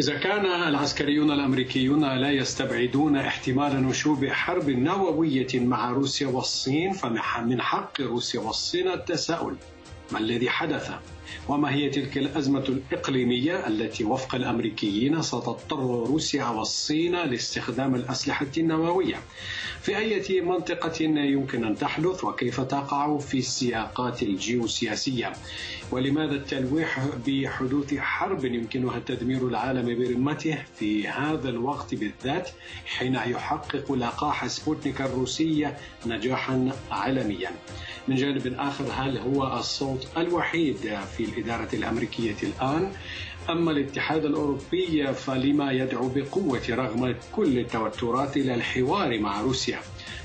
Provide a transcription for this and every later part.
إذا كان العسكريون الأمريكيون لا يستبعدون احتمال نشوب حرب نووية مع روسيا والصين فمن حق روسيا والصين التساؤل ما الذي حدث؟ وما هي تلك الأزمة الإقليمية التي وفق الأمريكيين ستضطر روسيا والصين لاستخدام الأسلحة النووية؟ في أي منطقة يمكن أن تحدث وكيف تقع في السياقات الجيوسياسية؟ ولماذا التلويح بحدوث حرب يمكنها تدمير العالم برمته في هذا الوقت بالذات حين يحقق لقاح سبوتنيك الروسية نجاحا عالميا؟ من جانب آخر هل هو الصوت الوحيد في الإدارة الأمريكية الآن. أما الاتحاد الأوروبي فلما يدعو بقوة رغم كل التوترات إلى الحوار مع روسيا.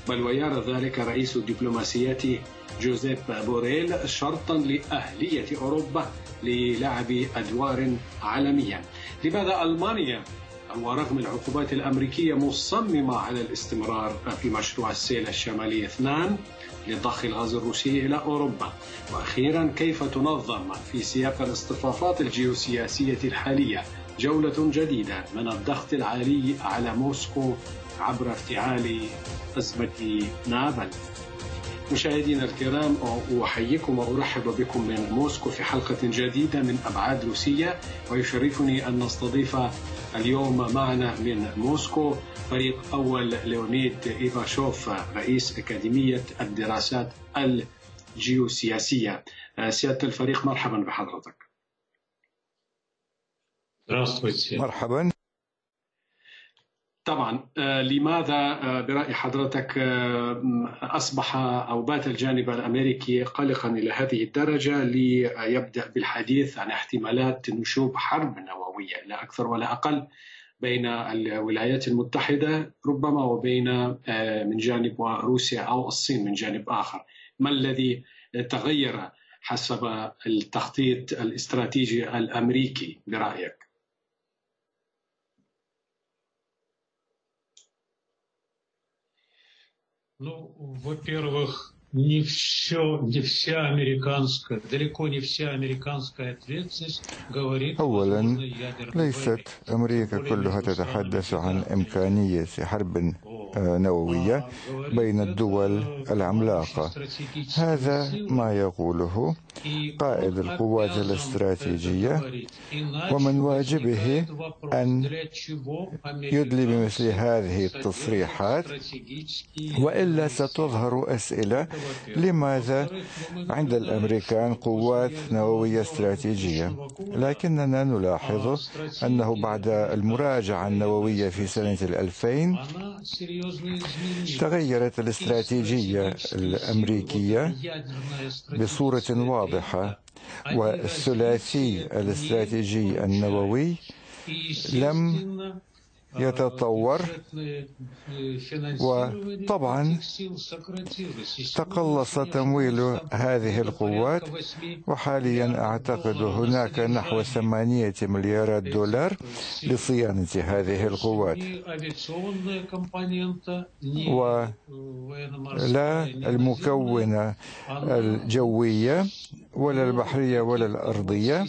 بل ويرى ذلك رئيس الدبلوماسية جوزيف بوريل شرطا لأهلية أوروبا للعب أدوار عالمية. لماذا ألمانيا؟ ورغم العقوبات الأمريكية مصممة على الاستمرار في مشروع السيل الشمالي اثنان لضخ الغاز الروسي إلى أوروبا. وأخيرا كيف تنظم في سياق الاصطفافات الجيوسياسية الحالية؟ جولة جديدة من الضغط العالي على موسكو عبر افتعال أزمة نابل. مشاهدينا الكرام أحييكم وأرحب بكم من موسكو في حلقة جديدة من أبعاد روسية ويشرفني أن نستضيف اليوم معنا من موسكو فريق أول ليونيد إيفاشوف رئيس أكاديمية الدراسات الجيوسياسية. سيادة الفريق مرحبا بحضرتك. مرحبا. طبعا لماذا برأي حضرتك أصبح أو بات الجانب الأمريكي قلقا إلى هذه الدرجة ليبدأ بالحديث عن احتمالات نشوب حرب نووية لا أكثر ولا أقل بين الولايات المتحدة ربما وبين من جانب روسيا أو الصين من جانب آخر ما الذي تغير حسب التخطيط الاستراتيجي الأمريكي برأيك؟ Ну, во-первых, не все, не вся американская, далеко не вся американская ответственность говорит أولا ليست أمريكا كلها تتحدث عن إمكانية حرب نووية بين الدول العملاقة هذا ما يقوله قائد القوات الاستراتيجية ومن واجبه أن يدلي بمثل هذه التصريحات وإلا ستظهر أسئلة لماذا عند الأمريكان قوات نووية استراتيجية. لكننا نلاحظ أنه بعد المراجعة النووية في سنة 2000 تغيرت الاستراتيجية الأمريكية بصورة واضحة. والثلاثي الاستراتيجي النووي لم يتطور. وطبعا تقلص تمويل هذه القوات وحاليا أعتقد هناك نحو ثمانية مليارات دولار لصيانة هذه القوات. ولا المكونة الجوية ولا البحرية ولا الأرضية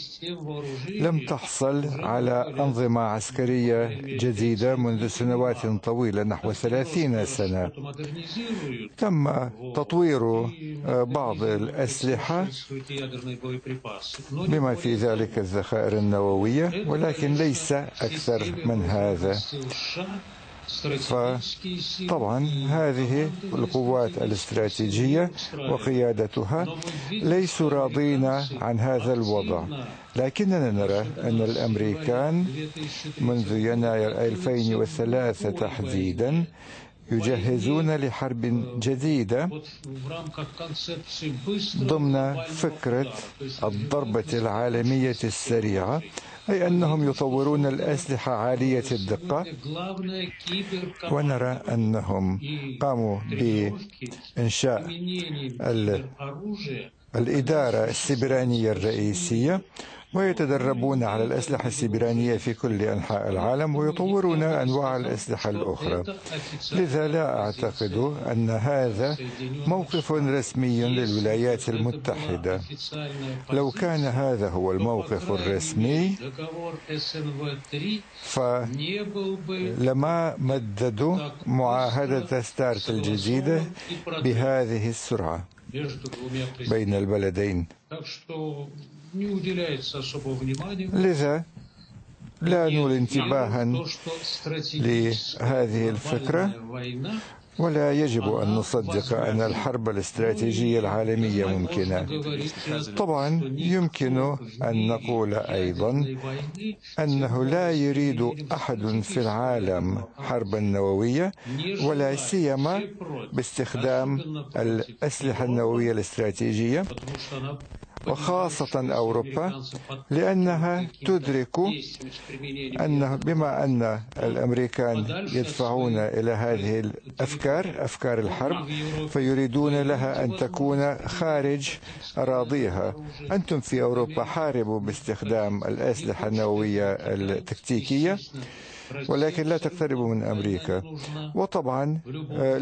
لم تحصل على أنظمة عسكرية جديدة. منذ سنوات طويلة نحو ثلاثين سنة تم تطوير بعض الأسلحة بما في ذلك الذخائر النووية ولكن ليس أكثر من هذا. فطبعا هذه القوات الاستراتيجية وقيادتها ليسوا راضين عن هذا الوضع. لكننا نرى أن الأمريكان منذ يناير 2003 تحديدا يجهزون لحرب جديدة ضمن فكرة الضربة العالمية السريعة أي أنهم يطورون الأسلحة عالية الدقة ونرى أنهم قاموا بإنشاء الإدارة السبرانية الرئيسية ويتدربون على الأسلحة السبرانية في كل أنحاء العالم ويطورون أنواع الأسلحة الأخرى. لذا لا أعتقد أن هذا موقف رسمي للولايات المتحدة. لو كان هذا هو الموقف الرسمي فلما مددوا معاهدة ستارت الجديدة بهذه السرعة بين البلدين. لذا لا نولي انتباها لهذه الفكرة ولا يجب أن نصدق أن الحرب الاستراتيجية العالمية ممكنة طبعا يمكن أن نقول أيضا أنه لا يريد أحد في العالم حربا نووية ولا سيما باستخدام الأسلحة النووية الاستراتيجية وخاصة أوروبا لأنها تدرك أنه بما أن الأمريكان يدفعون إلى هذه الأفكار أفكار الحرب فيريدون لها أن تكون خارج أراضيها أنتم في أوروبا حاربوا باستخدام الأسلحة النووية التكتيكية. ولكن لا تقتربوا من أمريكا. وطبعا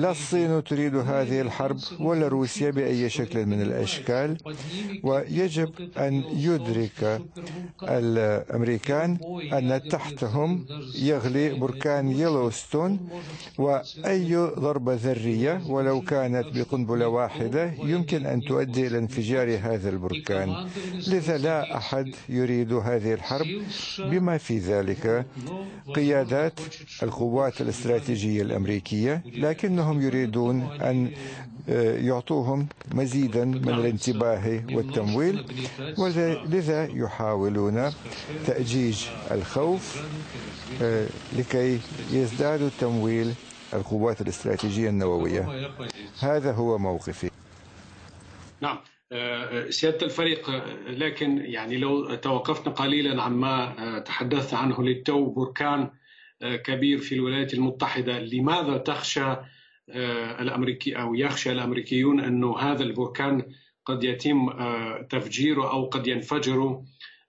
لا الصين تريد هذه الحرب ولا روسيا بأي شكل من الأشكال. ويجب أن يدرك الأمريكان أن تحتهم يغلي بركان يلوستون وأي ضربة ذرية ولو كانت بقنبلة واحدة يمكن أن تؤدي إلى انفجار هذا البركان. لذا لا أحد يريد هذه الحرب بما في ذلك. قيادة قيادات القوات الاستراتيجية الأمريكية لكنهم يريدون أن يعطوهم مزيدا من الانتباه والتمويل ولذا يحاولون تأجيج الخوف لكي يزدادوا تمويل القوات الاستراتيجية النووية. هذا هو موقفي. نعم سيادة الفريق لكن يعني لو توقفنا قليلا عما تحدثت عنه للتو بركان كبير في الولايات المتحدة. لماذا تخشى الأمريكي أو يخشى الأمريكيون أن هذا البركان قد يتم تفجيره أو قد ينفجر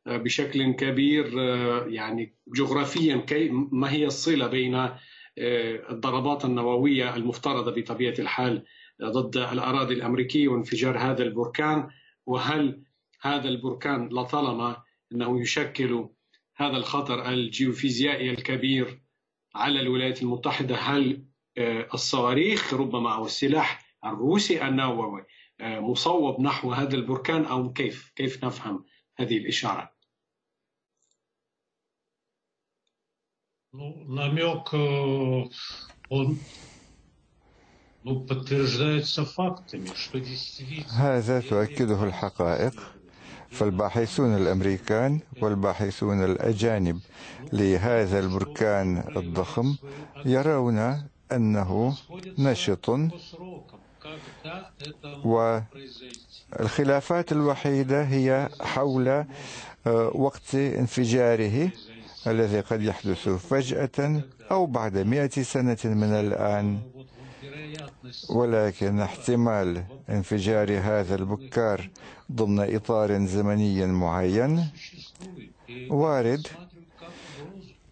بشكل كبير يعني جغرافيا؟ كي ما هي الصلة بين الضربات النووية المفترضة بطبيعة الحال ضد الأراضي الأمريكية وانفجار هذا البركان؟ وهل هذا البركان لطالما أنه يشكل هذا الخطر الجيوفيزيائي الكبير على الولايات المتحدة هل الصواريخ ربما أو السلاح الروسي النووي مصوب نحو هذا البركان أو كيف كيف نفهم هذه الإشارة намек он ну, подтверждается фактами, что действительно... هذا تؤكده الحقائق فالباحثون الأمريكان والباحثون الأجانب لهذا البركان الضخم يرون أنه نشط والخلافات الوحيدة هي حول وقت انفجاره الذي قد يحدث فجأة أو بعد مئة سنة من الآن. ولكن احتمال انفجار هذا البكار ضمن إطار زمني معين وارد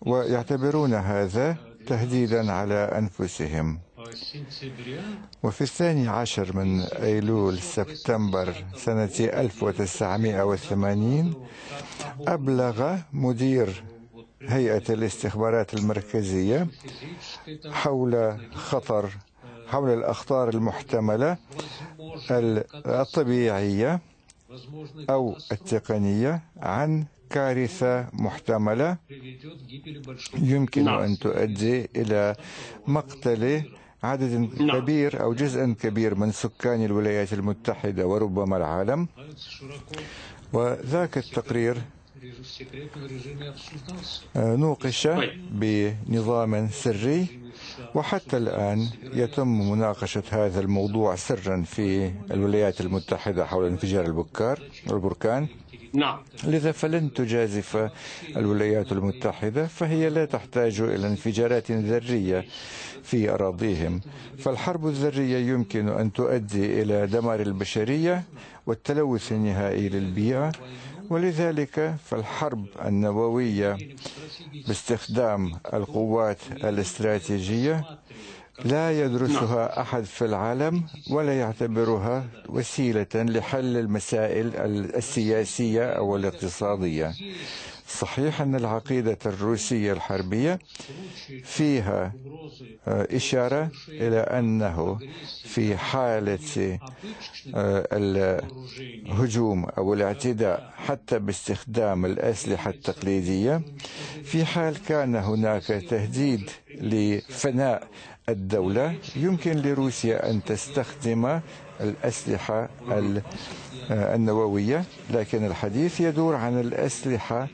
ويعتبرون هذا تهديدا على أنفسهم. وفي الثاني عشر من أيلول سبتمبر سنة 1980 أبلغ مدير هيئة الاستخبارات المركزية حول خطر حول الأخطار المحتملة الطبيعية أو التقنية عن كارثة محتملة يمكن أن تؤدي إلى مقتل عدد كبير أو جزء كبير من سكان الولايات المتحدة وربما العالم. وذاك التقرير نوقش بنظام سري وحتى الآن يتم مناقشة هذا الموضوع سرا في الولايات المتحدة حول انفجار البكار البركان. نعم. لذا فلن تجازف الولايات المتحدة فهي لا تحتاج إلى انفجارات ذرية في أراضيهم. فالحرب الذرية يمكن أن تؤدي إلى دمار البشرية والتلوث النهائي للبيئة. ولذلك فالحرب النووية باستخدام القوات الاستراتيجية لا يدرسها أحد في العالم ولا يعتبرها وسيلة لحل المسائل السياسية أو الاقتصادية. صحيح أن العقيدة الروسية الحربية فيها إشارة إلى أنه في حالة الهجوم أو الاعتداء حتى باستخدام الأسلحة التقليدية في حال كان هناك تهديد لفناء الدولة يمكن لروسيا أن تستخدم الأسلحة النووية لكن الحديث يدور عن الأسلحة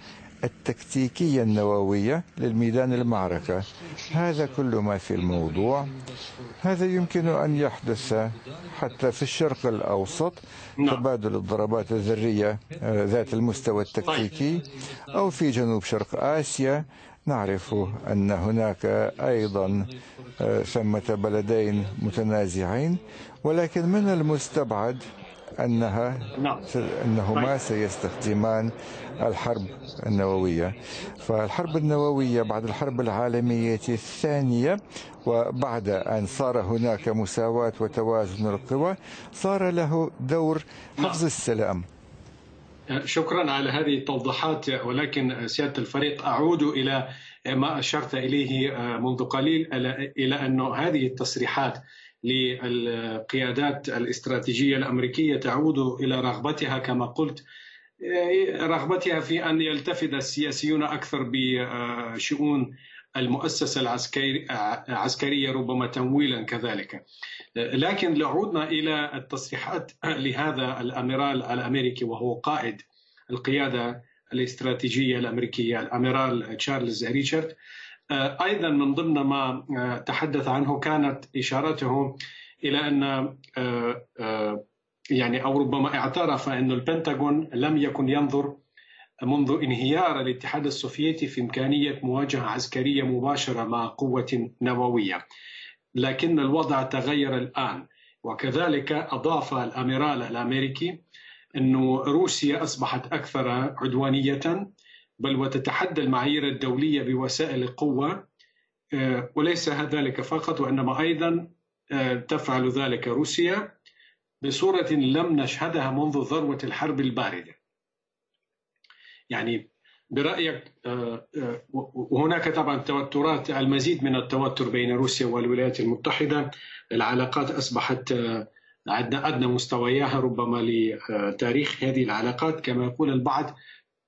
التكتيكية النووية للميدان المعركة. هذا كل ما في الموضوع. هذا يمكن أن يحدث حتى في الشرق الأوسط تبادل الضربات الذرية ذات المستوى التكتيكي أو في جنوب شرق آسيا. نعرف أن هناك أيضا ثمة بلدين متنازعين ولكن من المستبعد أنها أنهما سيستخدمان الحرب النووية. فالحرب النووية بعد الحرب العالمية الثانية وبعد أن صار هناك مساواة وتوازن القوى صار له دور حفظ السلام. شكرا على هذه التوضيحات ولكن سيادة الفريق أعود إلى ما أشرت إليه منذ قليل إلى أن هذه التصريحات للقيادات الاستراتيجية الأمريكية تعود إلى رغبتها كما قلت رغبتها في أن يلتفت السياسيون أكثر بشؤون المؤسسة العسكريه ربما تمويلا كذلك. لكن لو عودنا إلى التصريحات لهذا الأميرال الأمريكي وهو قائد القيادة الاستراتيجية الأمريكية الأميرال تشارلز ريتشارد أيضا من ضمن ما تحدث عنه كانت إشارته إلى أن يعني أو ربما اعترف أن البنتاغون لم يكن ينظر منذ انهيار الاتحاد السوفيتي في إمكانية مواجهة عسكرية مباشرة مع قوة نووية. لكن الوضع تغير الآن وكذلك أضاف الأميرال الأمريكي انه روسيا أصبحت أكثر عدوانية بل وتتحدى المعايير الدولية بوسائل القوة وليس ذلك فقط وإنما أيضا تفعل ذلك روسيا بصورة لم نشهدها منذ ذروة الحرب الباردة. يعني برأيك وهناك طبعا توترات المزيد من التوتر بين روسيا والولايات المتحدة العلاقات أصبحت عندنا أدنى مستوياها ربما لتاريخ هذه العلاقات كما يقول البعض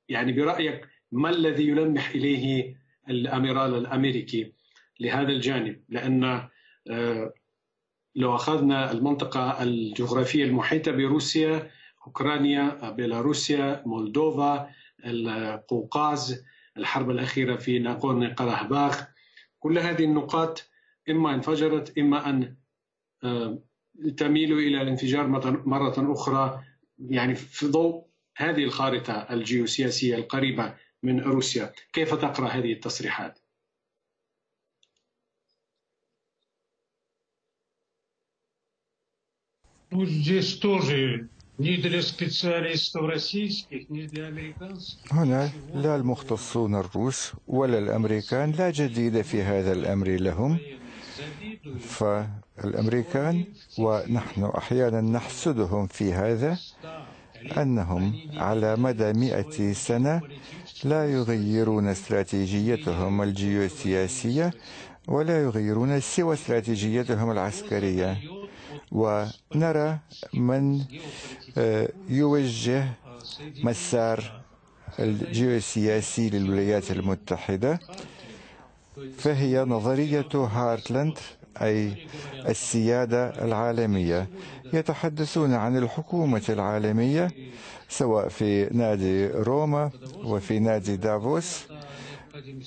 يعني برأيك ما الذي يلمح إليه الأميرال الأمريكي لهذا الجانب؟ لأن لو أخذنا المنطقة الجغرافية المحيطة بروسيا أوكرانيا بيلاروسيا مولدوفا القوقاز الحرب الأخيرة في ناغورني قرهباخ كل هذه النقاط إما انفجرت إما أن تميل إلى الانفجار مرة أخرى يعني في ضوء هذه الخارطة الجيوسياسية القريبة من روسيا. كيف تقرأ هذه التصريحات؟ هنا لا المختصون الروس ولا الأمريكان لا جديد في هذا الأمر لهم. فالأمريكان ونحن أحيانا نحسدهم في هذا أنهم على مدى مئة سنة لا يغيرون استراتيجيتهم الجيوسياسية ولا يغيرون سوى استراتيجيتهم العسكرية. ونرى من يوجه مسار الجيوسياسي للولايات المتحدة فهي نظرية هارتلاند. أي السيادة العالمية يتحدثون عن الحكومة العالمية سواء في نادي روما وفي نادي دافوس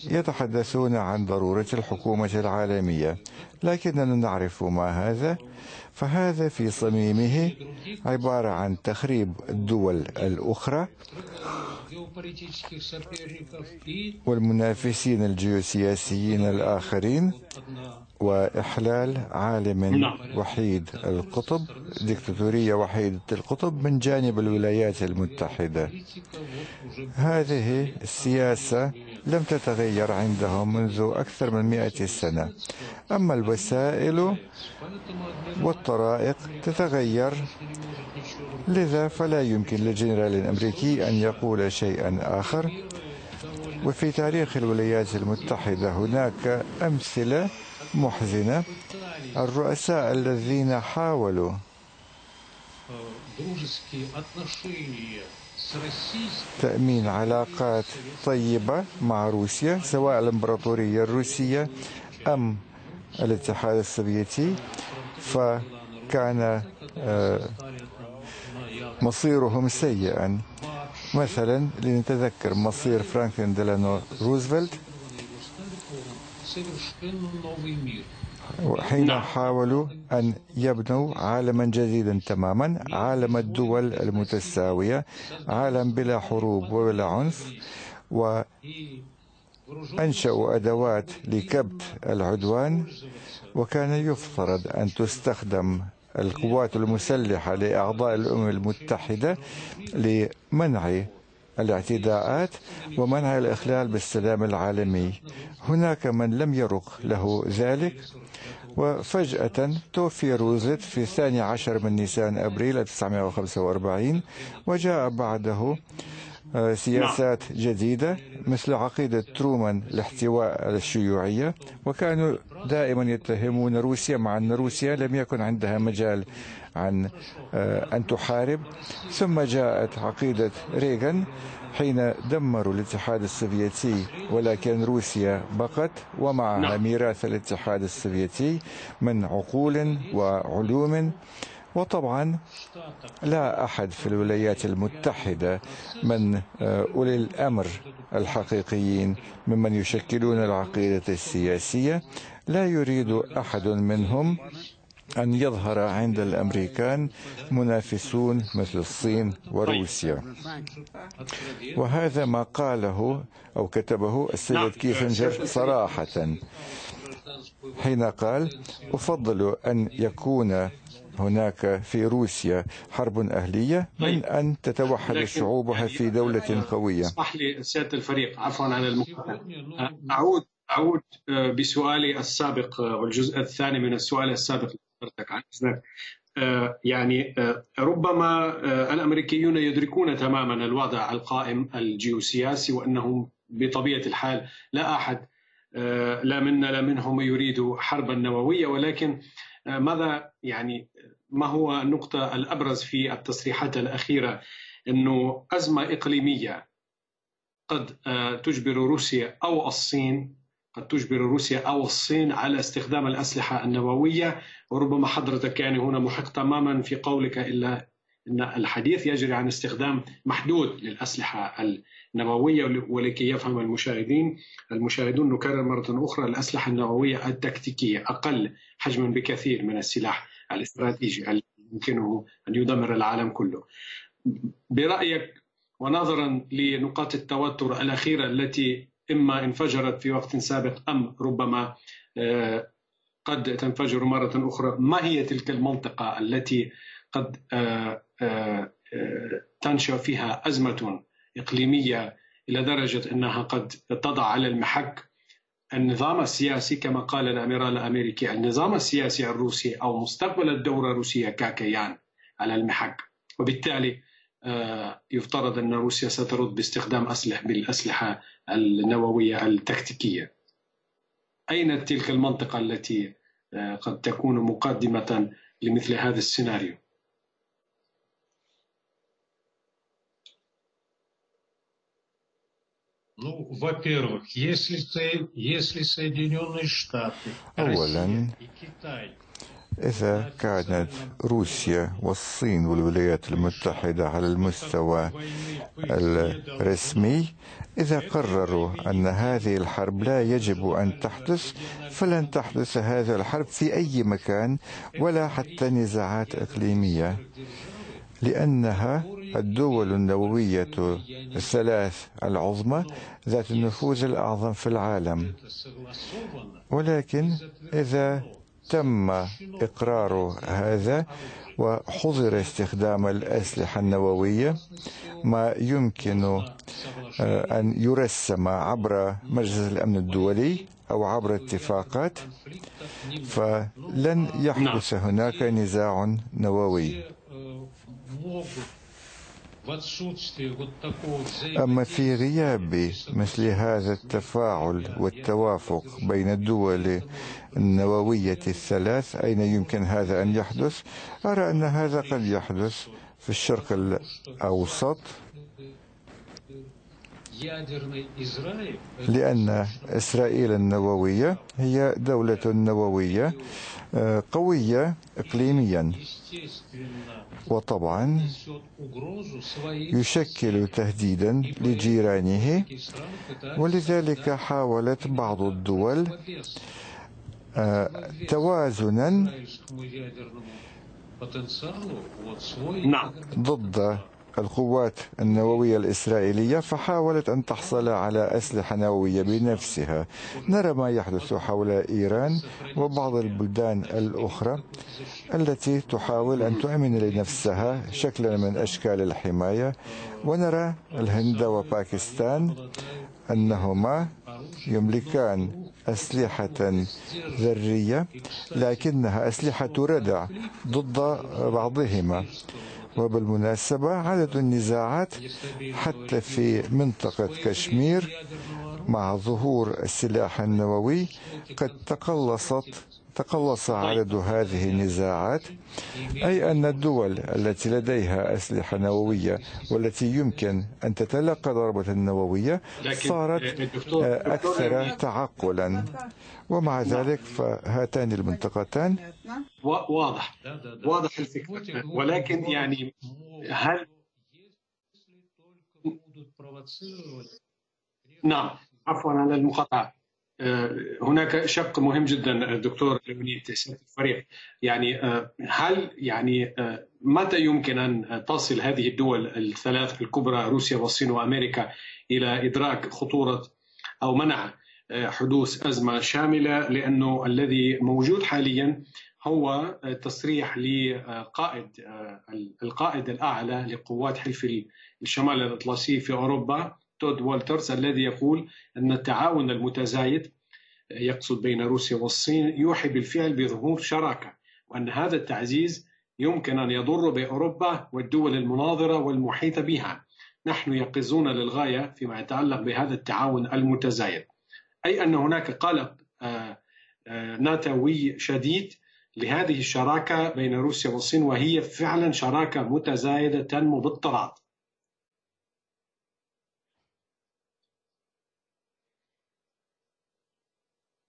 يتحدثون عن ضرورة الحكومة العالمية. لكننا نعرف ما هذا. فهذا في صميمه عبارة عن تخريب الدول الأخرى والمنافسين الجيوسياسيين الآخرين وإحلال عالم وحيد القطب ديكتاتورية وحيدة القطب من جانب الولايات المتحدة. هذه السياسة لم تتغير عندهم منذ أكثر من مئة سنة. أما الوسائل والطرائق تتغير. لذا فلا يمكن للجنرال الأمريكي أن يقول شيئا آخر. وفي تاريخ الولايات المتحدة هناك أمثلة محزنة. الرؤساء الذين حاولوا تأمين علاقات طيبة مع روسيا سواء الإمبراطورية الروسية أم الاتحاد السوفيتي فكان مصيرهم سيئا. مثلا لنتذكر مصير فرانكلين ديلانو روزفلت. حين حاولوا أن يبنوا عالما جديدا تماما عالم الدول المتساوية عالم بلا حروب وبلا عنف وأنشأوا أدوات لكبت العدوان. وكان يفترض أن تستخدم القوات المسلحة لأعضاء الأمم المتحدة لمنع الاعتداءات ومنع الإخلال بالسلام العالمي. هناك من لم يرق له ذلك وفجأة توفي روزفلت في الثاني عشر من نيسان أبريل 1945 وجاء بعده سياسات جديدة مثل عقيدة ترومان لاحتواء الشيوعية. وكانوا دائما يتهمون روسيا مع أن روسيا لم يكن عندها مجال عن أن تحارب. ثم جاءت عقيدة ريغان حين دمروا الاتحاد السوفيتي ولكن روسيا بقت ومعها ميراث الاتحاد السوفيتي من عقول وعلوم. وطبعا لا أحد في الولايات المتحدة من أولي الأمر الحقيقيين ممن يشكلون العقيدة السياسية. لا يريد أحد منهم أن يظهر عند الأمريكان منافسون مثل الصين وروسيا. وهذا ما قاله أو كتبه السيد كيسنجر صراحة حين قال أفضل أن يكون هناك في روسيا حرب أهلية من أن تتوحد شعوبها في دولة قوية. اسمح لي سيادة الفريق عفوا عن المقاطعة. أعود أعود بسؤالي السابق والجزء الثاني من السؤال السابق حضرتك عن إذنك يعني ربما الأمريكيون يدركون تماما الوضع القائم الجيوسياسي وأنهم بطبيعة الحال لا أحد لا منا لا منهم يريد حربا نوويه ولكن ماذا يعني ما هو النقطة الأبرز في التصريحات الأخيرة؟ إنه أزمة إقليمية قد تجبر روسيا أو الصين قد تجبر روسيا أو الصين على استخدام الأسلحة النووية. وربما حضرتك يعني هنا محق تماما في قولك إلا إن الحديث يجري عن استخدام محدود للأسلحة النووية ولكي يفهم المشاهدين. المشاهدون نكرر مرة أخرى الأسلحة النووية التكتيكية أقل حجما بكثير من السلاح الاستراتيجي الذي يمكنه أن يدمر العالم كله. برأيك ونظرا لنقاط التوتر الأخيرة التي إما انفجرت في وقت سابق أم ربما قد تنفجر مرة أخرى ما هي تلك المنطقة التي قد تنشأ فيها أزمة إقليمية إلى درجة إنها قد تضع على المحك النظام السياسي كما قال الأميرال الأمريكي النظام السياسي الروسي أو مستقبل الدولة الروسية ككيان على المحك وبالتالي يفترض أن روسيا سترد باستخدام اسلحه بالأسلحة النووية التكتيكية. أين تلك المنطقة التي قد تكون مقدمة لمثل هذا السيناريو؟ Ну, во-первых, если, если Соединенные Штаты, أولا и Китай إذا كانت روسيا والصين والولايات المتحدة على المستوى الرسمي إذا قرروا أن هذه الحرب لا يجب أن تحدث فلن تحدث هذه الحرب في أي مكان ولا حتى نزاعات إقليمية لأنها الدول النووية الثلاث العظمى ذات النفوذ الأعظم في العالم ولكن إذا تم إقرار هذا وحظر استخدام الأسلحة النووية ما يمكن آه، أن يرسم عبر مجلس الأمن الدولي أو عبر اتفاقات فلن يحدث نعم. هناك نزاع نووي أما في غياب مثل هذا التفاعل والتوافق بين الدول النووية الثلاث أين يمكن هذا أن يحدث؟ أرى أن هذا قد يحدث في الشرق الأوسط لأن إسرائيل النووية هي دولة نووية آه، قوية إقليميا. وطبعا يشكل تهديدا لجيرانه. ولذلك حاولت بعض الدول آه، توازنا نعم. ضد القوات النووية الإسرائيلية فحاولت أن تحصل على أسلحة نووية بنفسها. نرى ما يحدث حول إيران وبعض البلدان الأخرى التي تحاول أن تؤمن لنفسها شكلا من أشكال الحماية. ونرى الهند وباكستان أنهما يملكان أسلحة ذرية لكنها أسلحة ردع ضد بعضهما. وبالمناسبة عدد النزاعات حتى في منطقة كشمير مع ظهور السلاح النووي قد تقلصت تقلص عدد هذه النزاعات أي أن الدول التي لديها أسلحة نووية والتي يمكن أن تتلقى ضربة نووية صارت أكثر تعقلا. ومع ذلك فهاتان المنطقتان واضح. واضح الفكرة. ولكن يعني هل نعم. عفوا على المقاطعة. آه، هناك شق مهم جدا دكتور لونيت الفريق. يعني آه، هل يعني آه، متى يمكن أن تصل هذه الدول الثلاث الكبرى روسيا والصين وأمريكا إلى إدراك خطورة أو منع حدوث أزمة شاملة؟ لأنه الذي موجود حاليا هو تصريح لقائد القائد الأعلى لقوات حلف الشمال الأطلسي في أوروبا تود والترز الذي يقول أن التعاون المتزايد يقصد بين روسيا والصين يوحي بالفعل بظهور شراكة وأن هذا التعزيز يمكن أن يضر بأوروبا والدول المناظرة والمحيطة بها. نحن يقظون للغاية فيما يتعلق بهذا التعاون المتزايد. أي أن هناك قلق آه، آه، ناتوي شديد لهذه الشراكة بين روسيا والصين وهي فعلا شراكة متزايدة تنمو بالطراد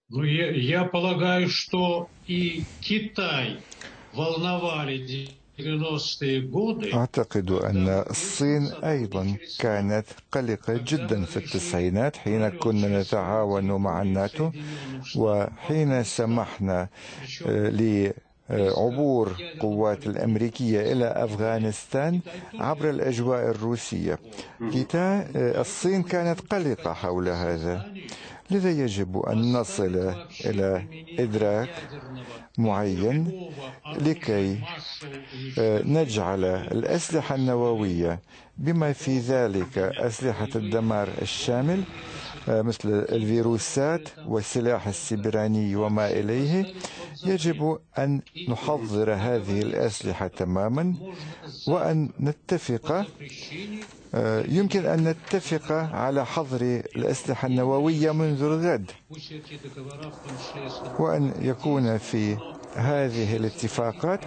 Ну, я, я полагаю, что и Китай волновали أعتقد أن الصين أيضا كانت قلقة جدا في التسعينات حين كنا نتعاون مع الناتو وحين سمحنا لعبور قوات الأمريكية إلى أفغانستان عبر الأجواء الروسية الصين كانت قلقة حول هذا لذا يجب أن نصل إلى إدراك معين لكي آه، نجعل الأسلحة النووية بما في ذلك أسلحة الدمار الشامل مثل الفيروسات والسلاح السبراني وما إليه يجب أن نحضر هذه الأسلحة تماما وأن نتفق آه، يمكن أن نتفق على حظر الأسلحة النووية منذ الغد وأن يكون في هذه الاتفاقات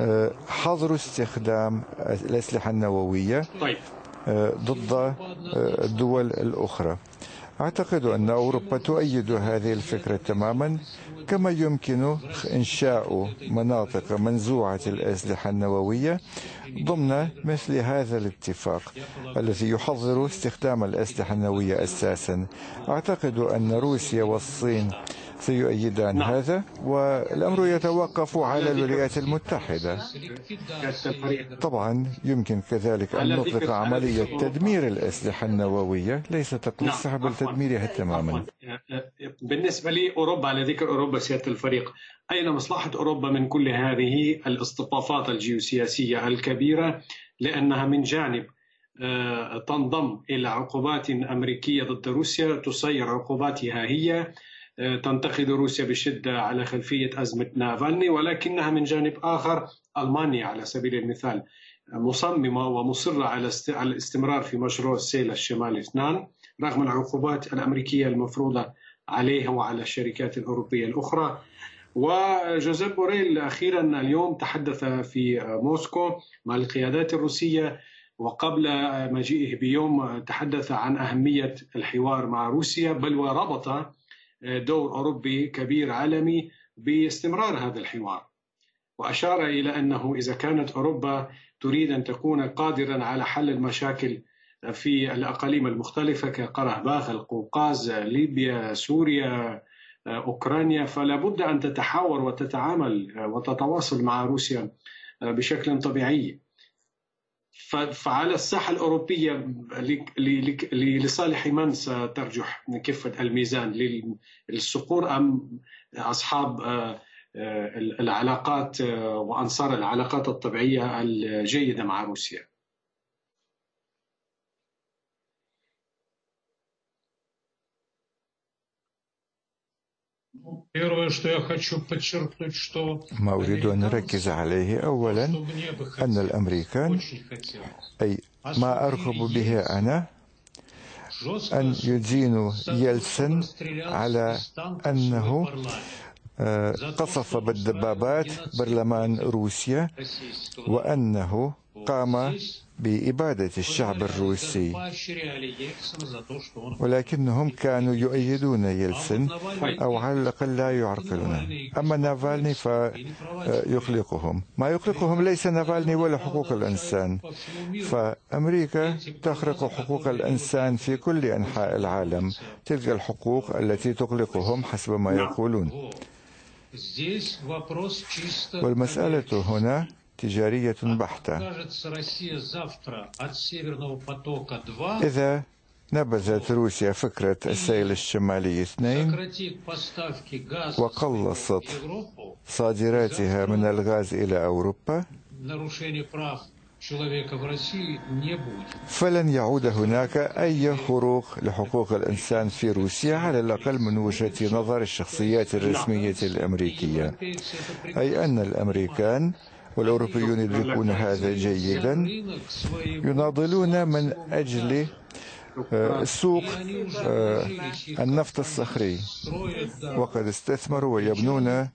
آه، حظر استخدام الأسلحة النووية طيب. آه، ضد الدول الأخرى أعتقد أن أوروبا تؤيد هذه الفكرة تماما كما يمكن إنشاء مناطق منزوعة الأسلحة النووية ضمن مثل هذا الاتفاق الذي يحظر استخدام الأسلحة النووية أساسا. أعتقد أن روسيا والصين سيؤيدان نعم. هذا والأمر يتوقف على الولايات المتحدة. طبعا يمكن كذلك أن نطلق عملية تدمير الأسلحة النووية ليس تقليصها بل تدميرها تماما. بالنسبة لي أوروبا على ذكر أوروبا سيادة الفريق أين مصلحة أوروبا من كل هذه الاصطفافات الجيوسياسية الكبيرة؟ لأنها من جانب آه، تنضم إلى عقوبات أمريكية ضد روسيا تصير عقوباتها هي تنتقد روسيا بشدة على خلفية أزمة نافالني ولكنها من جانب آخر ألمانيا على سبيل المثال. مصممة ومصرة على الاستمرار في مشروع السيل الشمالي اثنان رغم العقوبات الأمريكية المفروضة عليها وعلى الشركات الأوروبية الأخرى. وجوزيف بوريل أخيرا اليوم تحدث في موسكو مع القيادات الروسية وقبل مجيئه بيوم تحدث عن أهمية الحوار مع روسيا بل وربط دور أوروبي كبير عالمي باستمرار هذا الحوار. وأشار إلى أنه إذا كانت أوروبا تريد أن تكون قادرا على حل المشاكل في الأقاليم المختلفة كقرهباخ القوقاز ليبيا سوريا أوكرانيا فلا بد أن تتحاور وتتعامل وتتواصل مع روسيا بشكل طبيعي. فعلى الساحة الأوروبية لصالح من سترجح كفة الميزان للصقور أم أصحاب آه، آه، العلاقات آه، وأنصار العلاقات الطبيعية الجيدة مع روسيا؟ ما أريد أن نركز عليه أولا أن الأمريكان أي ما أرغب به أنا أن يدينوا يلسن على أنه قصف بالدبابات برلمان روسيا وأنه قام بإبادة الشعب الروسي. ولكنهم كانوا يؤيدون يلسن أو على الأقل لا يعرقلون. أما نافالني فيقلقهم ما يقلقهم ليس نافالني ولا حقوق الإنسان. فأمريكا تخرق حقوق الإنسان في كل أنحاء العالم. تلك الحقوق التي تقلقهم حسب ما يقولون. والمسألة هنا تجارية بحتة. إذا نبذت روسيا فكرة السيل الشمالي اثنين وقلصت صادراتها من الغاز إلى أوروبا. فلن يعود هناك أي خروق لحقوق الإنسان في روسيا على الأقل من وجهة نظر الشخصيات الرسمية الأمريكية. أي أن الأمريكان والأوروبيون يدركون هذا جيدا. يناضلون من أجل آه، سوق آه، النفط الصخري. وقد استثمروا ويبنون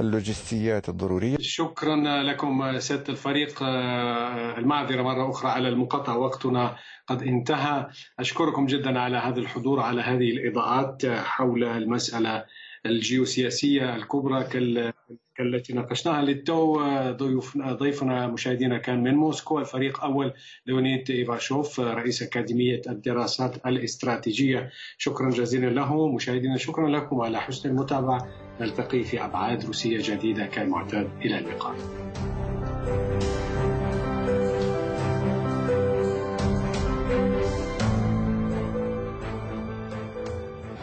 اللوجستيات الضرورية. شكرا لكم سيادة الفريق آه، المعذرة مرة أخرى على المقاطعة. وقتنا قد انتهى. أشكركم جدا على هذا الحضور على هذه الإضاءات حول المسألة الجيوسياسية الكبرى كالتي ناقشناها للتو ضيوفنا ضيفنا مشاهدينا كان من موسكو الفريق أول ليونيد إيفاشوف رئيس أكاديمية الدراسات الاستراتيجية. شكرا جزيلا له. مشاهدينا شكرا لكم. على حسن المتابعة نلتقي في أبعاد روسية جديدة كالمعتاد. إلى اللقاء.